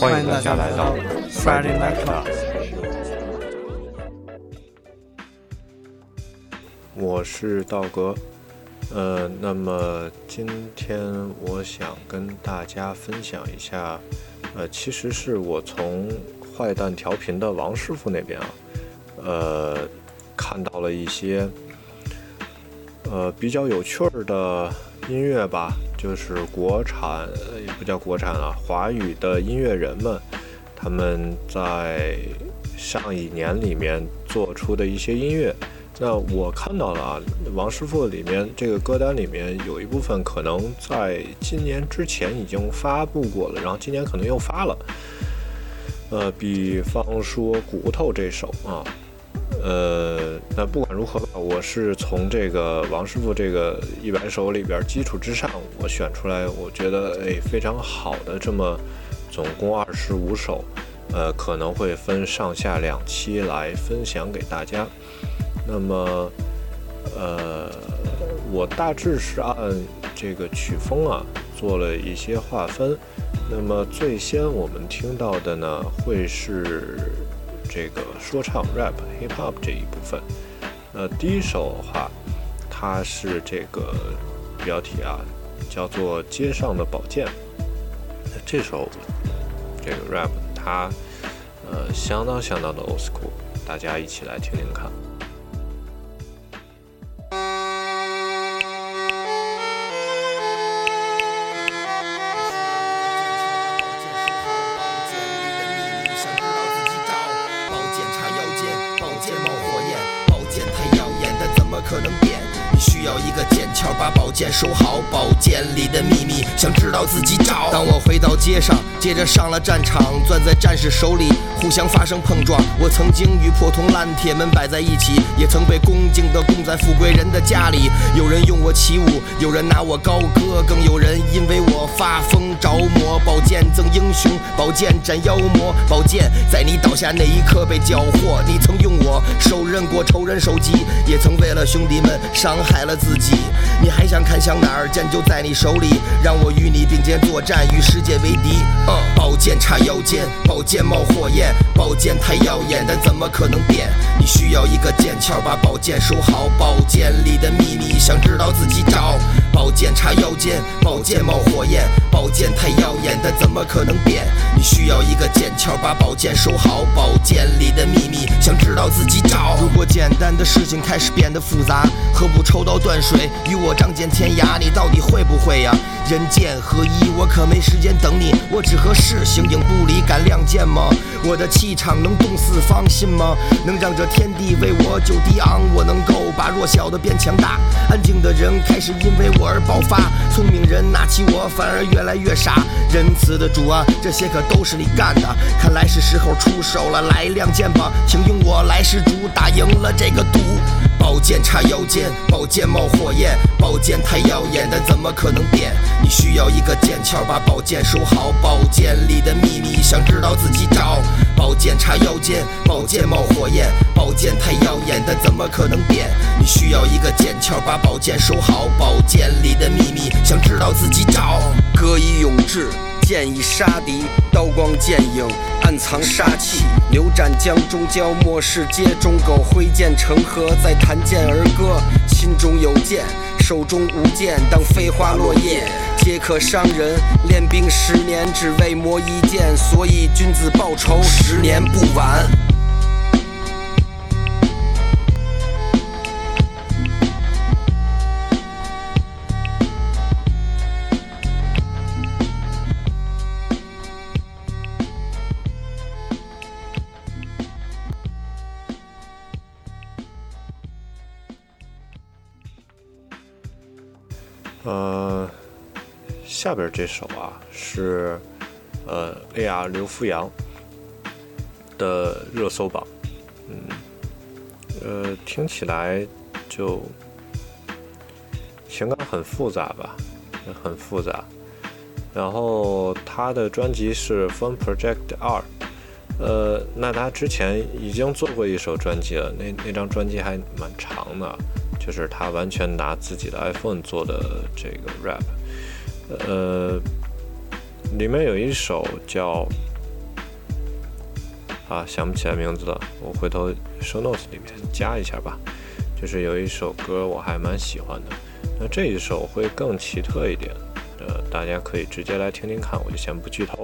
欢迎大家来到 Friday Night Class。我是道格，呃，那么今天我想跟大家分享一下，呃，其实是我从坏蛋调频的王师傅那边啊，呃，看到了一些，呃，比较有趣儿的音乐吧，就是国产也不叫国产啊，华语的音乐人们，他们在上一年里面做出的一些音乐。那我看到了啊，王师傅里面这个歌单里面有一部分可能在今年之前已经发布过了，然后今年可能又发了。呃，比方说《骨头》这首啊，呃，那不管如何吧，我是从这个王师傅这个一百首里边基础之上，我选出来，我觉得哎非常好的这么总共二十五首，呃，可能会分上下两期来分享给大家。那么，呃，我大致是按这个曲风啊做了一些划分。那么最先我们听到的呢，会是这个说唱 rap hip hop 这一部分。呃，第一首的话，它是这个标题啊，叫做《街上的宝剑》。这首这个 rap 它呃相当相当的 old school，大家一起来听听看。收好宝剑里的，想知道自己找。当我回到街上，接着上了战场，攥在战士手里，互相发生碰撞。我曾经与破铜烂铁们摆在一起，也曾被恭敬地供在富贵人的家里。有人用我起舞，有人拿我高歌，更有人因为我发疯着魔。宝剑赠英雄，宝剑斩妖魔，宝剑在你倒下那一刻被缴获。你曾用我手刃过仇人首级，也曾为了兄弟们伤害了自己。你还想看？向哪儿剑就在你手里，让我与你并肩作战，与世界为敌。宝剑插腰间，宝剑冒火焰，宝剑太耀眼，但怎么可能变？你需要一个剑鞘，把宝剑收好。宝剑里的秘密，想知道自己找。宝剑插腰间，宝剑冒火焰，宝剑太耀眼，但怎么可能变？你需要一个剑鞘，把宝剑收好。宝剑里的秘密，想知道自己找。如果简单的事情开始变得复杂，何不抽刀断水，与我仗剑天？涯，你到底会不会呀？人剑合一，我可没时间等你。我只合适，形影不离，敢亮剑吗？我的气场能动四方，信吗？能让这天地为我就低昂，我能够把弱小的变强大。安静的人开始因为我而爆发，聪明人拿起我反而越来越傻。仁慈的主啊，这些可都是你干的，看来是时候出手了，来亮剑吧，请用我来施主，打赢了这个赌。宝剑插腰间，宝剑冒火焰，宝剑太耀眼，但怎么可能变？你需要一个剑鞘，把宝剑收好。宝剑里的秘密，想知道自己找。宝剑插腰间，宝剑冒火焰，宝剑太耀眼，但怎么可能变？你需要一个剑鞘，把宝剑收好。宝剑里的秘密，想知道自己找。歌以咏志。剑已杀敌，刀光剑影，暗藏杀气。牛斩江中蛟，末世街中狗，挥剑成河，再弹剑而歌。心中有剑，手中无剑，当飞花落叶，皆可伤人。练兵十年，只为磨一剑，所以君子报仇，十年不晚。下边这首啊是呃 A.R. 刘福阳的热搜榜，嗯，呃，听起来就情感很复杂吧，很复杂。然后他的专辑是 Fun Project 二，呃，那他之前已经做过一首专辑了，那那张专辑还蛮长的。就是他完全拿自己的 iPhone 做的这个 rap，呃，里面有一首叫啊，想不起来名字了，我回头 show notes 里面加一下吧。就是有一首歌我还蛮喜欢的，那这一首会更奇特一点，呃，大家可以直接来听听看，我就先不剧透。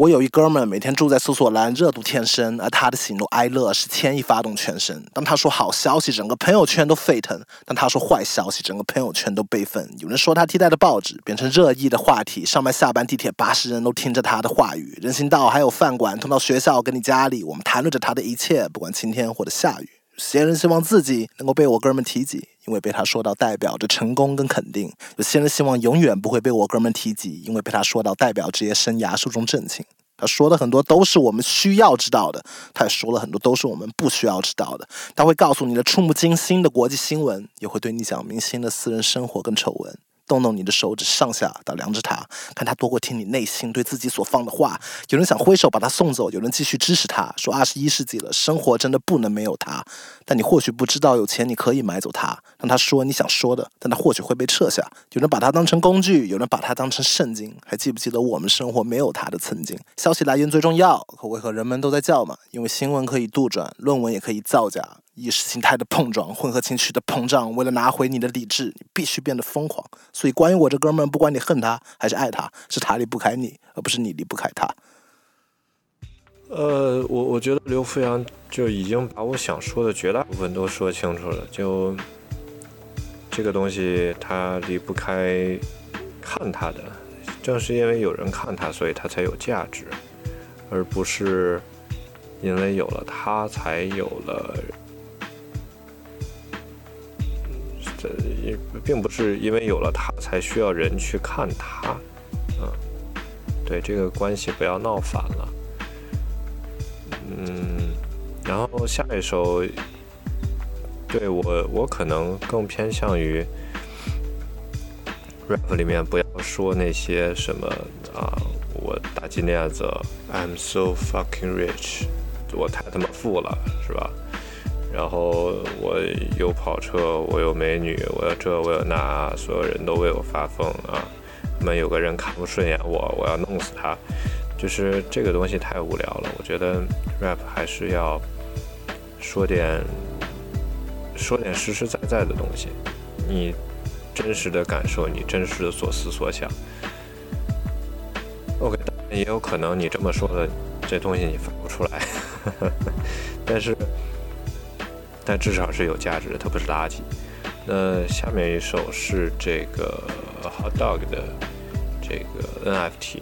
我有一哥们，每天住在苏索兰，热度天生，而他的喜怒哀乐是牵一发动全身。当他说好消息，整个朋友圈都沸腾；当他说坏消息，整个朋友圈都悲愤。有人说他替代的报纸变成热议的话题，上班下班地铁巴士人都听着他的话语。人行道还有饭馆，通到学校跟你家里，我们谈论着他的一切，不管晴天或者下雨。有些人希望自己能够被我哥们提及，因为被他说到代表着成功跟肯定；有些人希望永远不会被我哥们提及，因为被他说到代表职业生涯寿终正寝。他说的很多都是我们需要知道的，他也说了很多都是我们不需要知道的。他会告诉你的触目惊心的国际新闻，也会对你讲明星的私人生活跟丑闻。动动你的手指上下打量着他，看他多过听你内心对自己所放的话。有人想挥手把他送走，有人继续支持他，说二十一世纪了，生活真的不能没有他。但你或许不知道，有钱你可以买走他，让他说你想说的，但他或许会被撤下。有人把它当成工具，有人把它当成圣经。还记不记得我们生活没有他的曾经？消息来源最重要，可为何人们都在叫嘛？因为新闻可以杜撰，论文也可以造假。意识形态的碰撞，混合情绪的膨胀，为了拿回你的理智，你必须变得疯狂。所以，关于我这哥们，不管你恨他还是爱他，是他离不开你，而不是你离不开他。呃，我我觉得刘富阳就已经把我想说的绝大部分都说清楚了。就这个东西，他离不开看他的，正是因为有人看他，所以他才有价值，而不是因为有了他才有了。这也并不是因为有了他才需要人去看他，嗯，对这个关系不要闹反了，嗯，然后下一首，对我我可能更偏向于 rap 里面不要说那些什么啊，我大金链子，I'm so fucking rich，我太他妈富了，是吧？然后我有跑车，我有美女，我有这，我有那，所有人都为我发疯啊！那么有个人看不顺眼我，我要弄死他，就是这个东西太无聊了。我觉得 rap 还是要说点说点实实在在的东西，你真实的感受，你真实的所思所想。OK，当然也有可能你这么说的这东西你发不出来，但是。但至少是有价值的，它不是垃圾。那下面一首是这个 Hot Dog 的这个 NFT。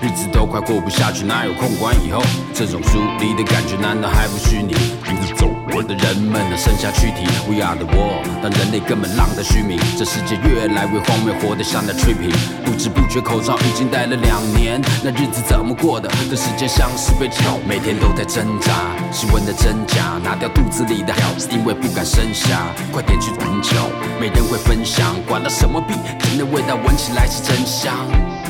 日子都快过不下去，哪有空管以后？这种疏离的感觉难道还不虚拟？我的人们能剩下躯体，We are the world，但人类根本浪得虚名。这世界越来越荒谬，活得像在 trippin。不知不觉口罩已经戴了两年，那日子怎么过的？这世界像是被囚，每天都在挣扎。新闻的真假，拿掉肚子里的孩子，因为不敢生下。快点去寻求，没人会分享。管他什么币，真的味道闻起来是真香。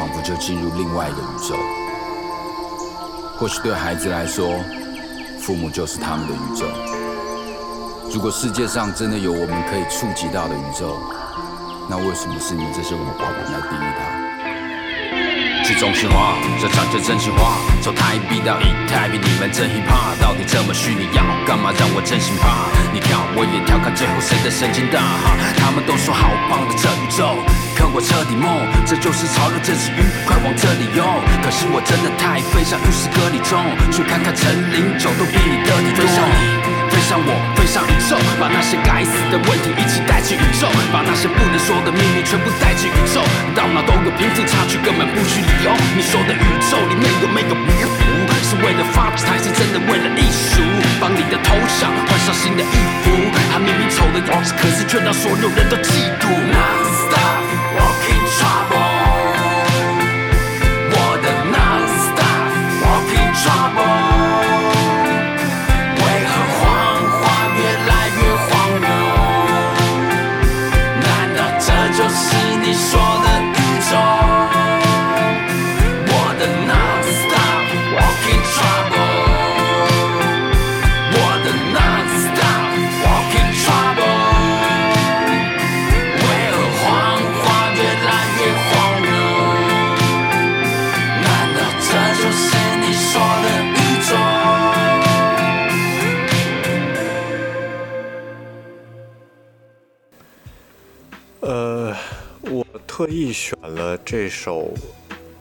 仿佛就进入另外一个宇宙。或许对孩子来说，父母就是他们的宇宙。如果世界上真的有我们可以触及到的宇宙，那为什么是你这些文化人来定义它？去中心化，这场就真心话。从台币到以太币，你们真 h i 到底这么虚拟？要干嘛让我真心怕？你跳我也跳，看最后谁的神经大哈？他们都说好棒的这宇宙。我彻底梦，这就是潮流，这是愉快往这里涌。可是我真的太飞，像与世隔离中，去看看陈林九都比你得体多。飞上，我，飞上宇宙，把那些该死的问题一起带进宇宙，把那些不能说的秘密全部带进宇宙。到哪都有贫富差距，根本不需理由。你说的宇宙里面有没有迷糊？是为了发财，还是真的为了艺术？帮你的头像换上新的衣服，他明明丑的要死，可是却让所有人都嫉妒。选了这首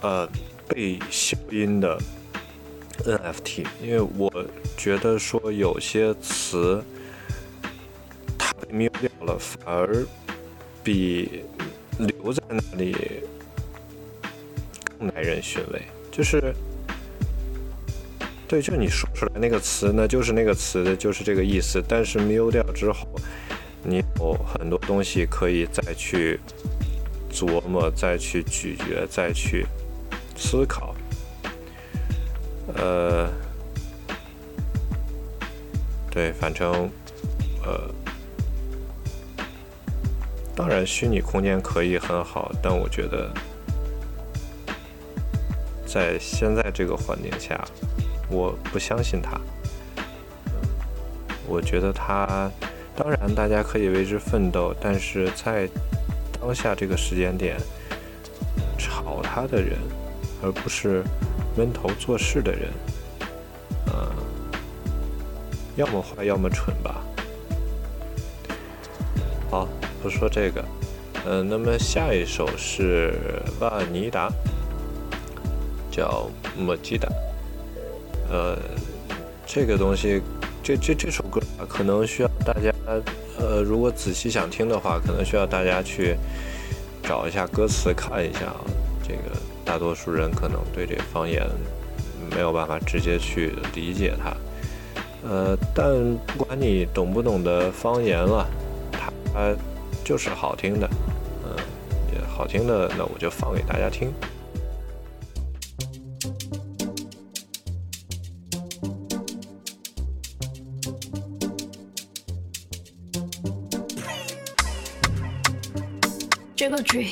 呃被消音的 NFT，因为我觉得说有些词它被瞄掉了，反而比留在那里更耐人寻味。就是，对，就你说出来那个词呢，就是那个词的，就是这个意思，但是瞄掉之后。你有很多东西可以再去琢磨、再去咀嚼、再去思考。呃，对，反正呃，当然虚拟空间可以很好，但我觉得在现在这个环境下，我不相信它。我觉得它。当然，大家可以为之奋斗，但是在当下这个时间点，炒他的人，而不是闷头做事的人，呃，要么坏，要么蠢吧。好，不说这个，嗯、那么下一首是瓦尼达，叫莫吉达，呃，这个东西。这这这首歌啊，可能需要大家，呃，如果仔细想听的话，可能需要大家去找一下歌词看一下啊。这个大多数人可能对这个方言没有办法直接去理解它，呃，但不管你懂不懂得方言了，它就是好听的，嗯、呃，好听的，那我就放给大家听。这个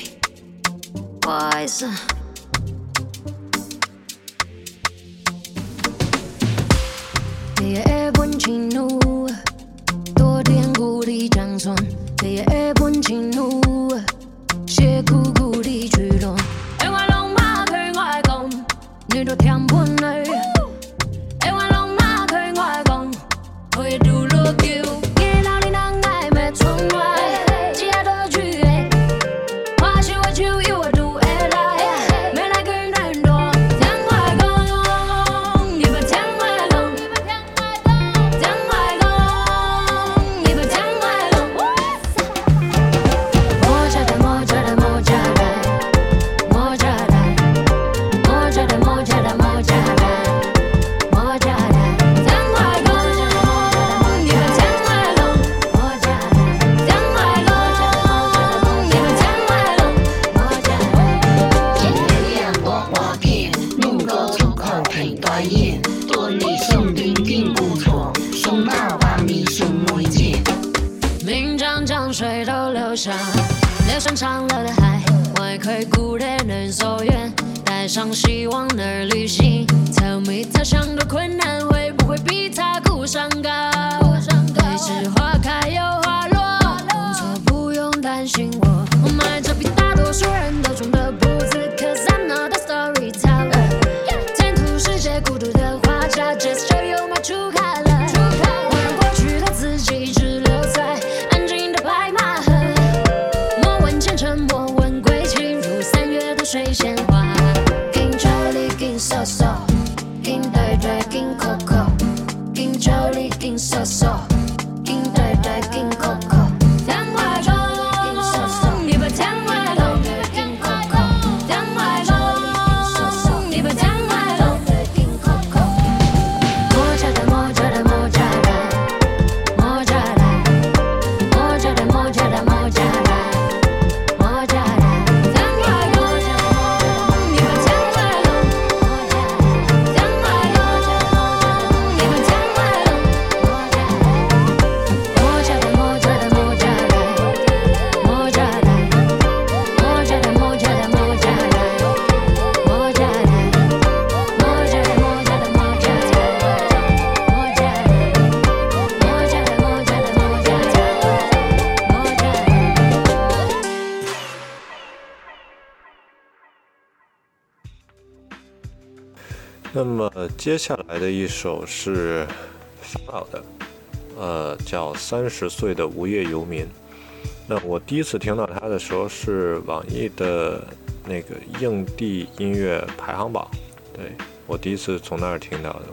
接下来的一首是法老的，呃，叫《三十岁的无业游民》。那我第一次听到他的时候是网易的那个硬地音乐排行榜，对我第一次从那儿听到的。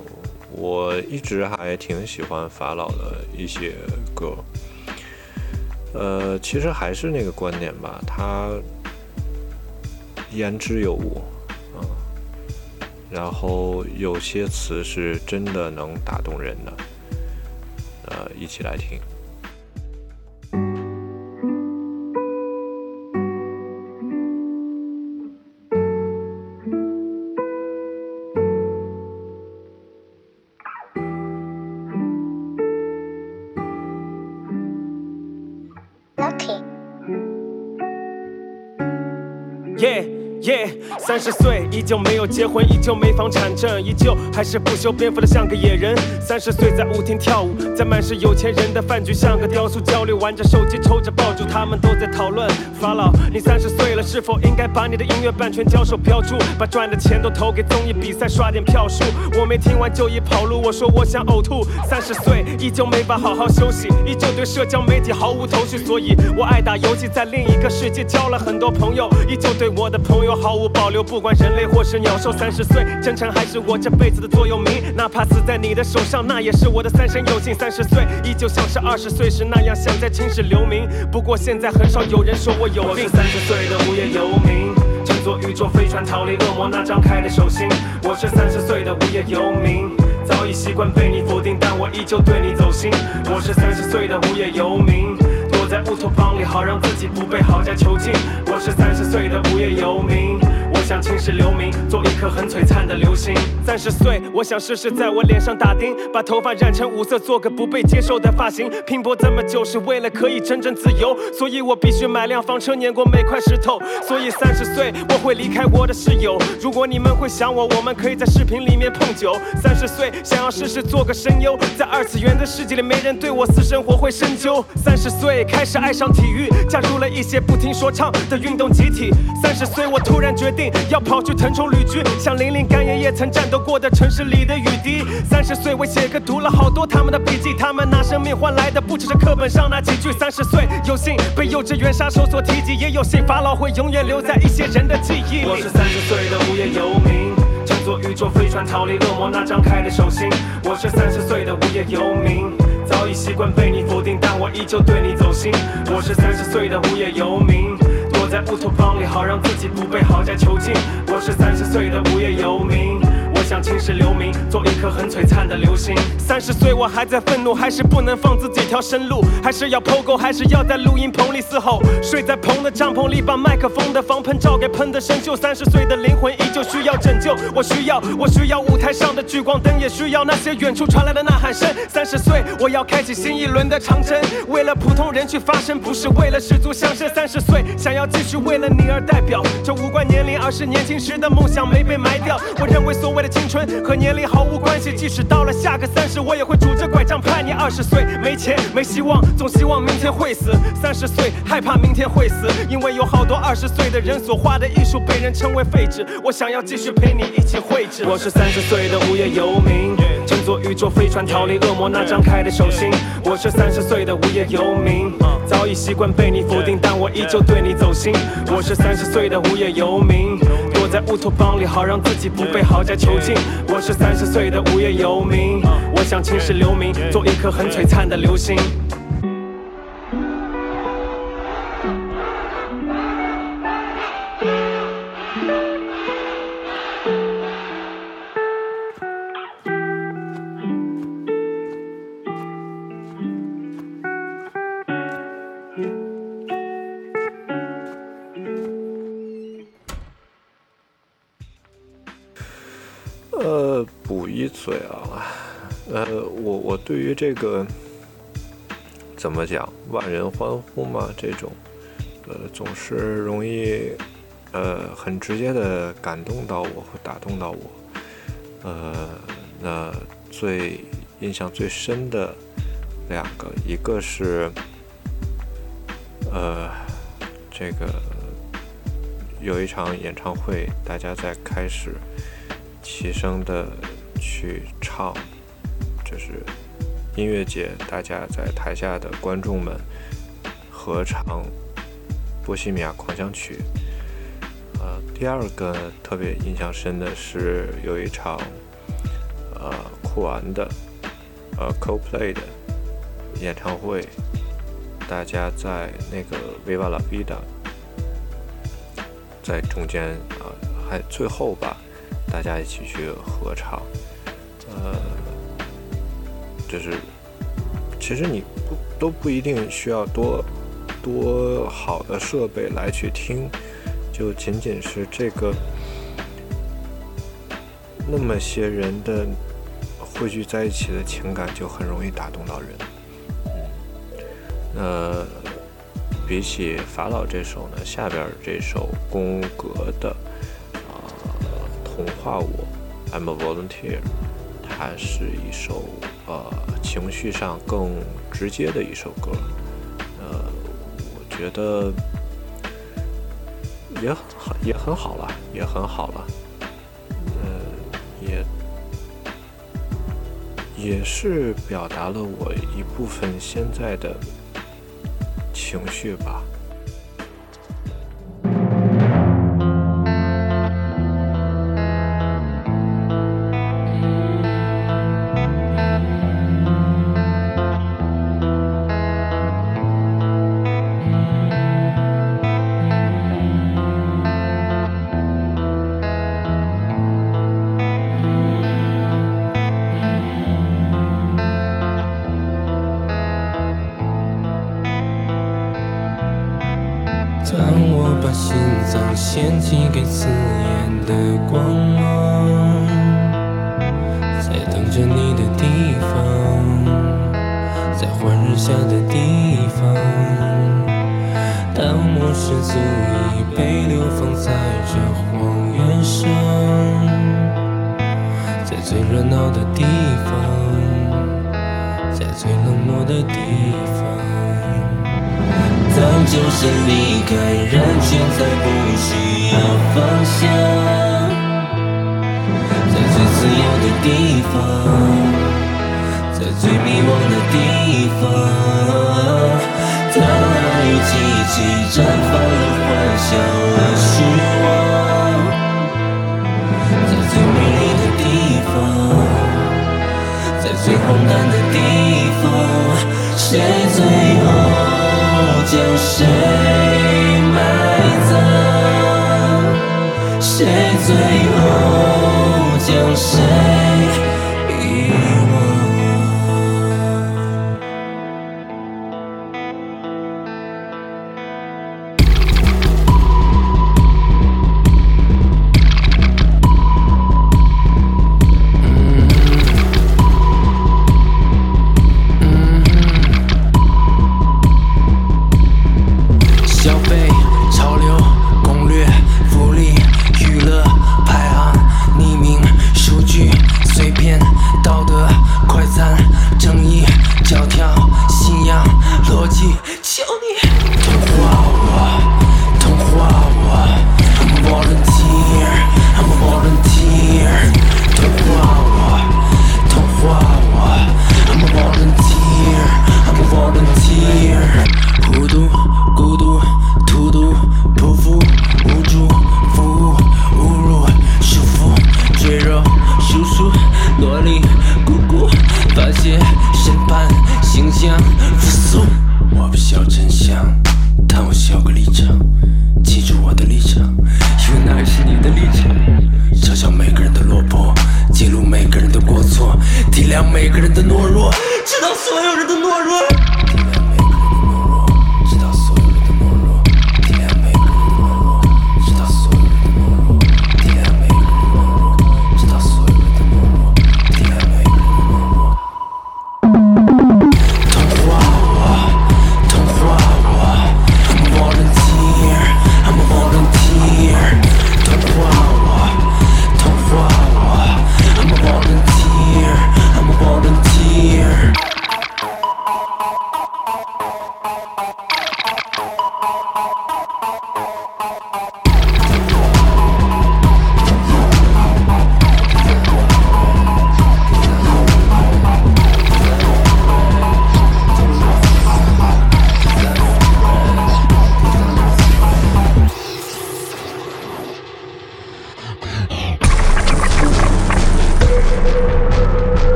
我一直还挺喜欢法老的一些歌，呃，其实还是那个观点吧，他言之有物，然后有些词是真的能打动人的，呃，一起来听。三十岁依旧没有结婚，依旧没房产证，依旧还是不修边幅的像个野人。三十岁在舞厅跳舞，在满是有钱人的饭局像个雕塑，交流玩着手机，抽着爆竹，他们都在讨论。法老，你三十岁了，是否应该把你的音乐版权交手标注，把赚的钱都投给综艺比赛，刷点票数？我没听完就已跑路，我说我想呕吐。三十岁依旧没法好好休息，依旧对社交媒体毫无头绪，所以我爱打游戏，在另一个世界交了很多朋友，依旧对我的朋友毫无保留，不管人类或是鸟兽。三十岁，真诚还是我这辈子的座右铭，哪怕死在你的手上，那也是我的三生有幸。三十岁，依旧像是二十岁时那样想在青史留名，不过现在很少有人说我有病。我是三十岁的无业游民。乘坐宇宙飞船逃离恶魔那张开的手心。我是三十岁的无业游民，早已习惯被你否定，但我依旧对你走心。我是三十岁的无业游民，躲在乌托邦里，好让自己不被豪宅囚禁。我是三十岁的无业游民。想青史留名，做一颗很璀璨的流星。三十岁，我想试试在我脸上打钉，把头发染成五色，做个不被接受的发型。拼搏这么久是为了可以真正自由，所以我必须买辆房车，碾过每块石头。所以三十岁我会离开我的室友。如果你们会想我，我们可以在视频里面碰酒。三十岁想要试试做个声优，在二次元的世界里没人对我私生活会深究。三十岁开始爱上体育，加入了一些不听说唱的运动集体。三十岁我突然决定。要跑去腾冲旅居，像林林干爷爷曾战斗过的城市里的雨滴。三十岁我写歌读了好多他们的笔记，他们拿生命换来的不只是课本上那几句。三十岁有幸被幼稚园杀手所提及，也有幸法老会永远留在一些人的记忆里。我是三十岁的无业游民，乘坐宇宙飞船逃离恶魔那张开的手心。我是三十岁的无业游民。早已习惯被你否定，但我依旧对你走心。我是三十岁的无业游民。躲在乌托邦里，好让自己不被豪宅囚禁。我是三十岁的无业游民，想青史留名，做一颗很璀璨的流星。三十岁我还在愤怒，还是不能放自己条生路，还是要 POGO，还是要在录音棚里嘶吼，睡在棚的帐篷里，把麦克风的防喷罩给喷得生锈。三十岁的灵魂依旧需要拯救，我需要，我需要舞台上的聚光灯，也需要那些远处传来的呐喊声。三十岁我要开启新一轮的长征，为了普通人去发声，不是为了世俗相声。三十岁想要。继续为了你而代表，这无关年龄，而是年轻时的梦想没被埋掉。我认为所谓的青春和年龄毫无关系，即使到了下个三十，我也会拄着拐杖盼你。二十岁没钱没希望，总希望明天会死。三十岁害怕明天会死，因为有好多二十岁的人所画的艺术被人称为废纸。我想要继续陪你一起绘制。我是三十岁的无业游民。乘坐宇宙飞船逃离恶魔那张开的手心。我是三十岁的无业游民，早已习惯被你否定，但我依旧对你走心。我是三十岁的无业游民，躲在乌托邦里，好让自己不被豪宅囚禁。我是三十岁的无业游民，我想青史留名，做一颗很璀璨的流星。对于这个怎么讲，万人欢呼嘛，这种，呃，总是容易，呃，很直接的感动到我和打动到我，呃，那最印象最深的两个，一个是，呃，这个有一场演唱会，大家在开始。齐声的去唱，就是音乐节，大家在台下的观众们合唱《波西米亚狂想曲》。呃，第二个特别印象深的是有一场呃酷玩的呃 CoPlay 的演唱会，大家在那个 Viva La Vida 在中间啊，还最后吧。大家一起去合唱，就是其实你不都不一定需要多多好的设备来去听，就仅仅是这个那么些人的汇聚在一起的情感，就很容易打动到人。嗯，那比起法老这首呢，下边这首宫格的。童话我，I'm a volunteer。它是一首呃情绪上更直接的一首歌，呃，我觉得也很也很好了，也很好了，呃，也也是表达了我一部分现在的情绪吧。最冷漠的地方。当精神离开人群，才不需要方向。在最自由的地方，在最迷惘的地方，当爱与奇迹绽放了，欢笑了，失望。在最美丽的地方，在最荒诞的地方，谁最后？将谁埋葬？谁最后将谁？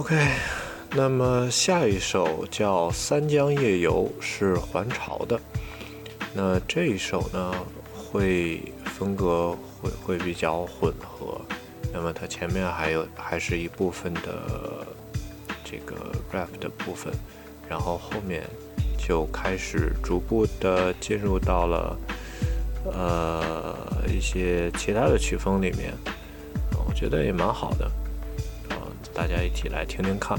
OK，那么下一首叫《三江夜游》，是还潮的。那这一首呢，会风格会会比较混合。那么它前面还有还是一部分的这个 rap 的部分，然后后面就开始逐步的进入到了呃一些其他的曲风里面，我觉得也蛮好的。大家一起来听听看。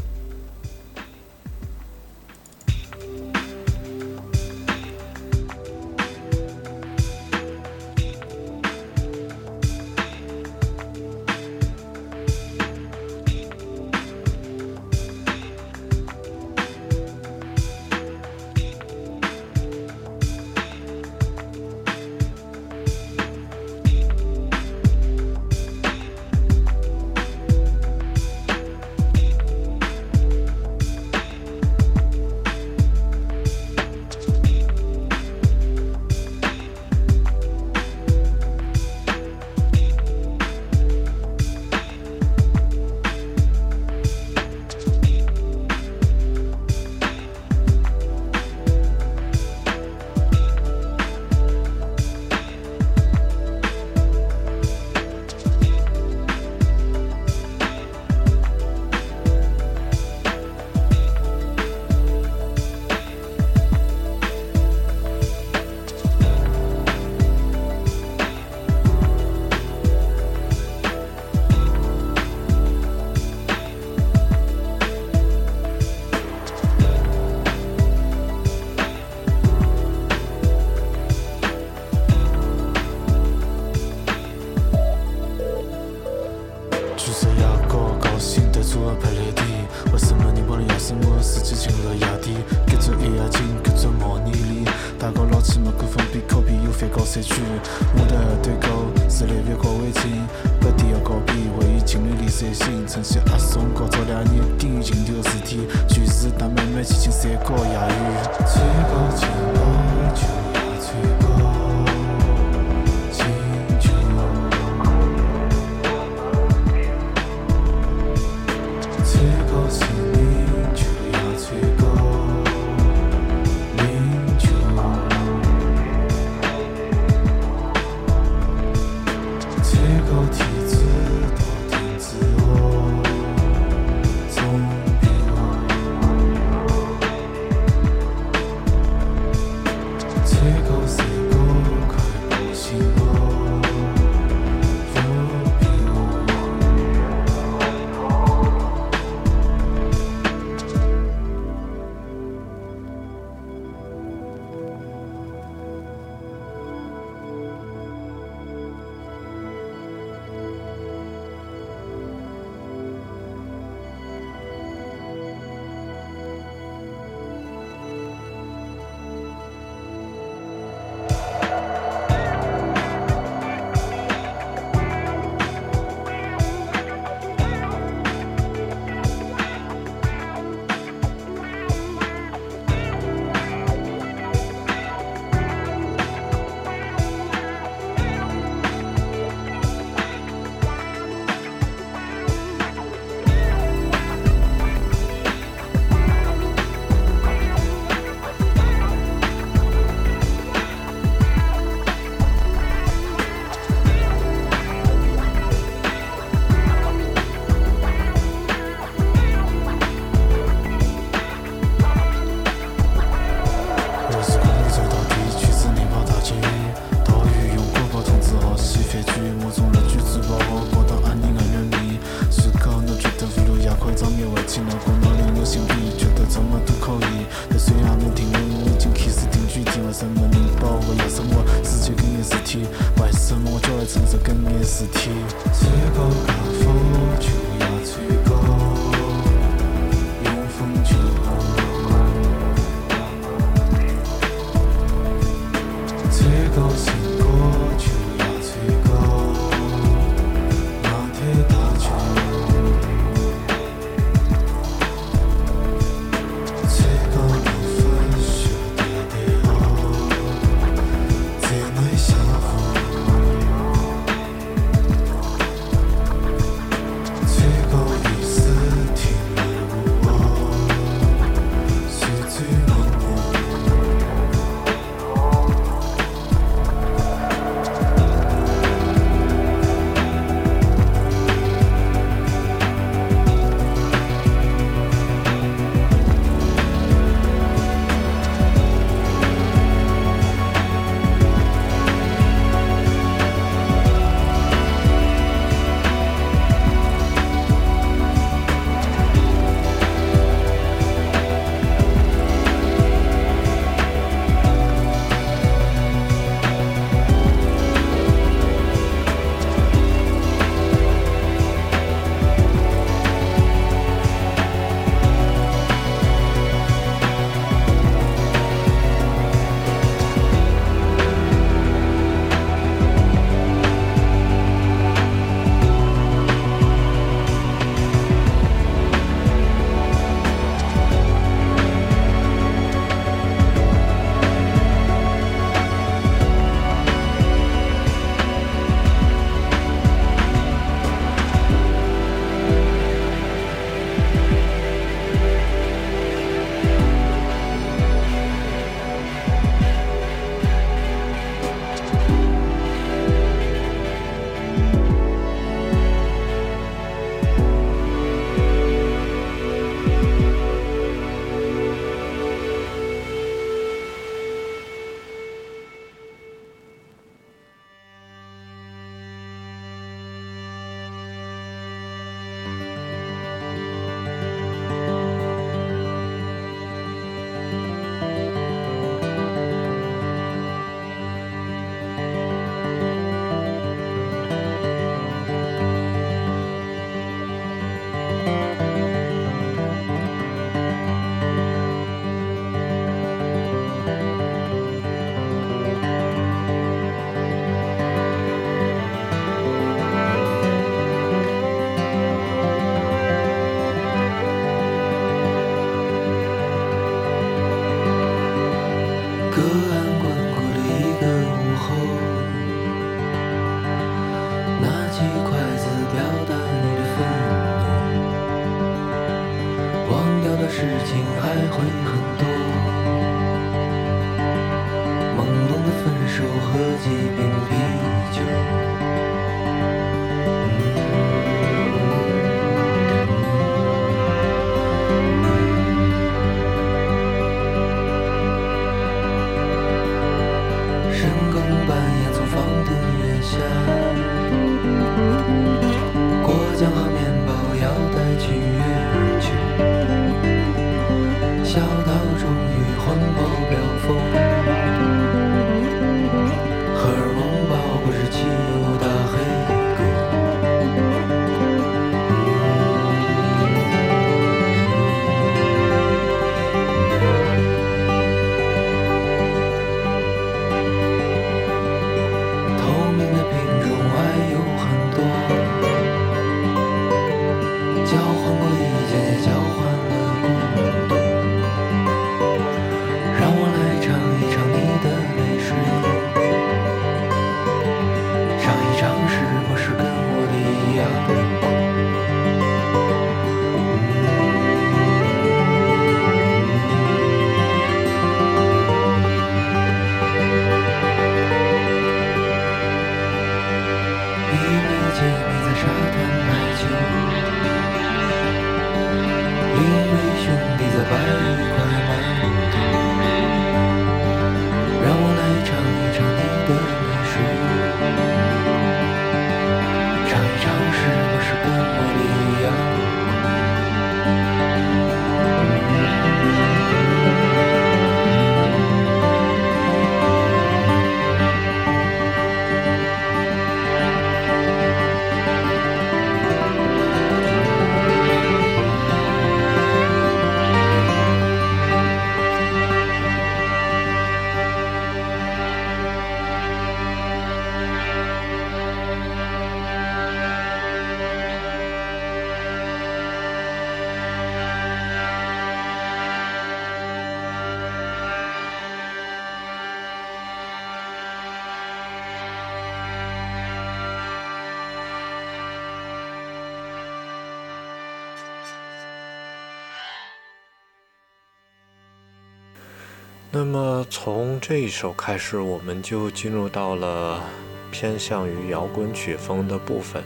这一首开始，我们就进入到了偏向于摇滚曲风的部分。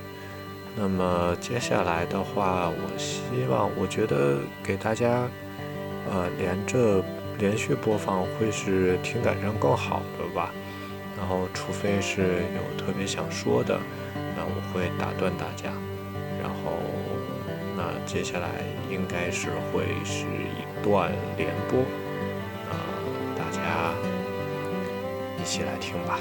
那么接下来的话，我希望，我觉得给大家，呃，连着连续播放会是听感上更好的吧。然后，除非是有特别想说的，那我会打断大家。然后，那接下来应该是会是一段连播。一起来听吧。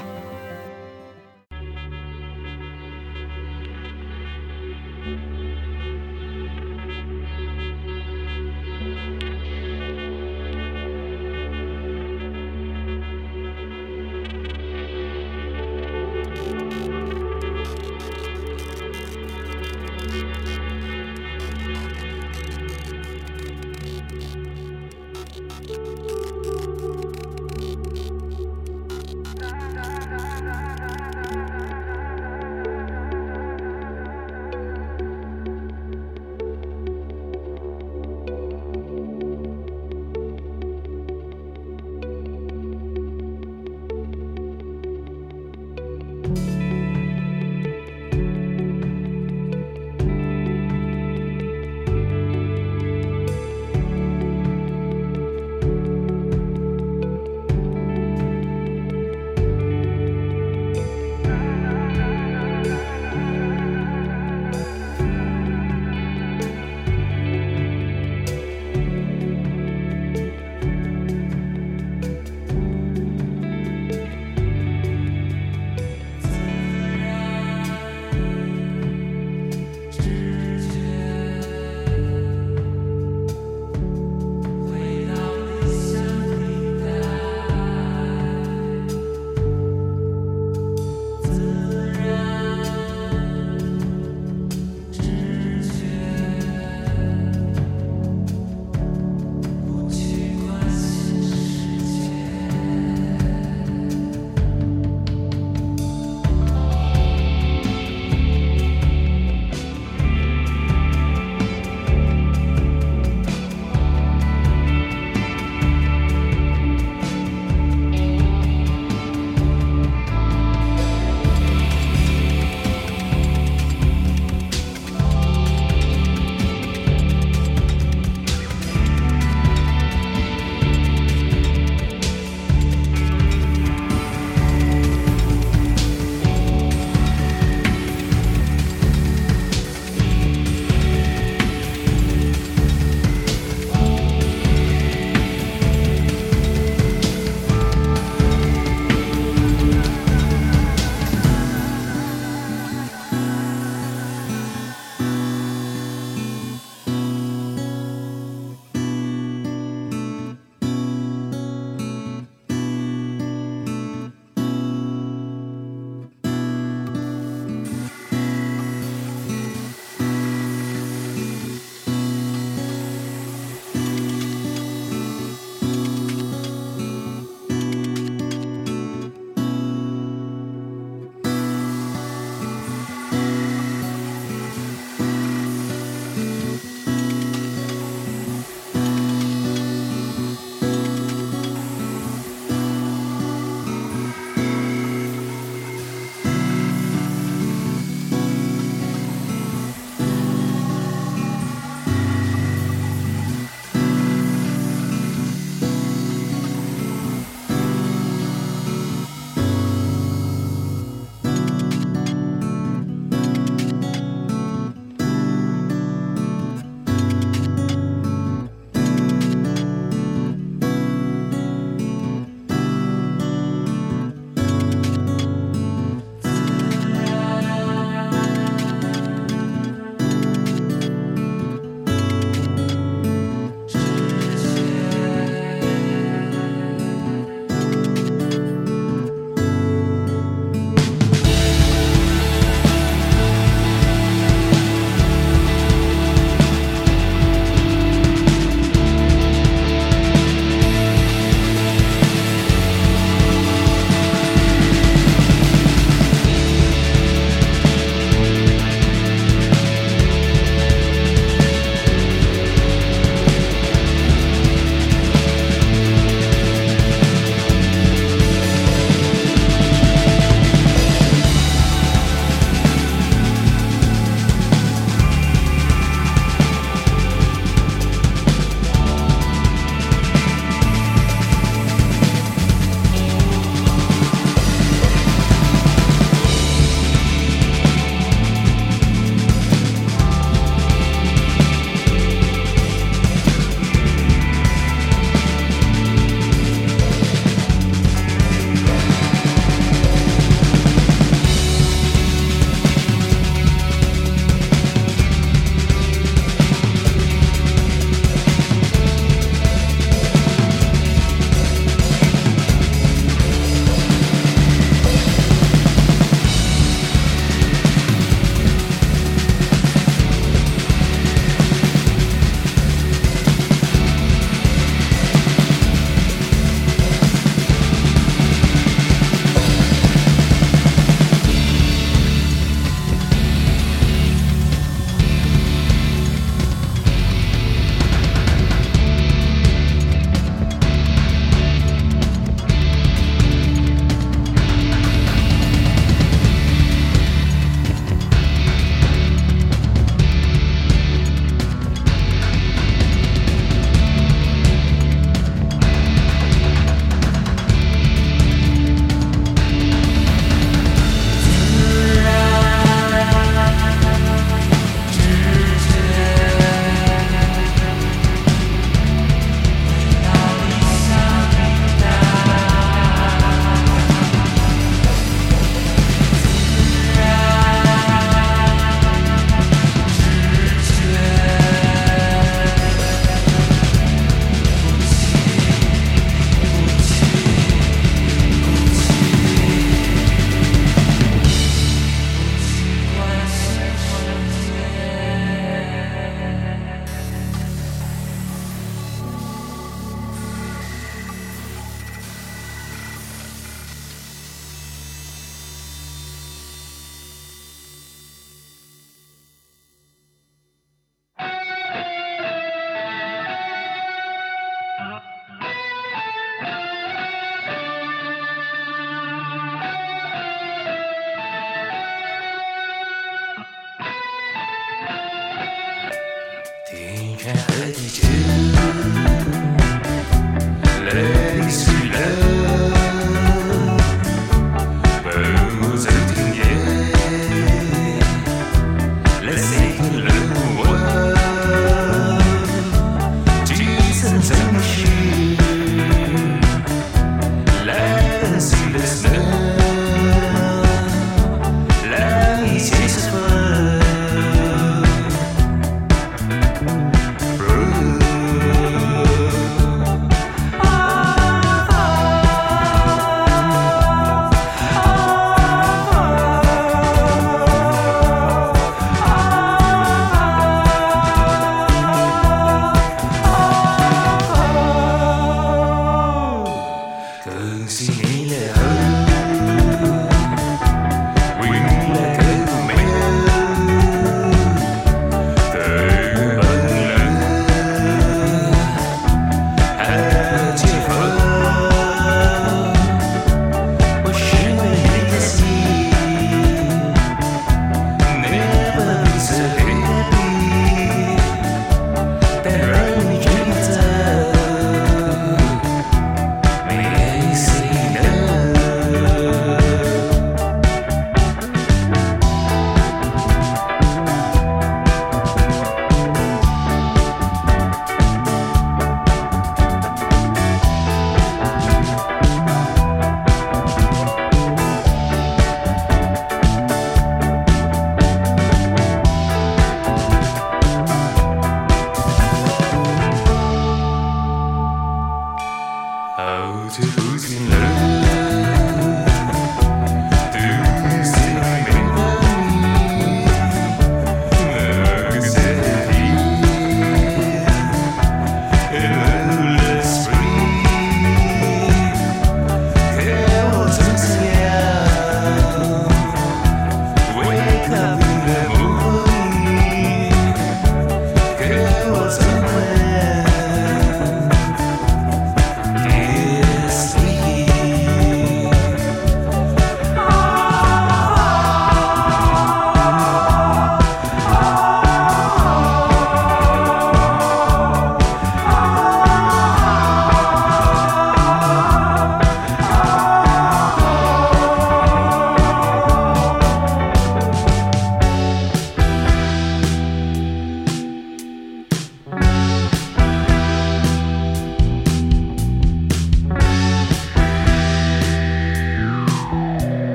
Mille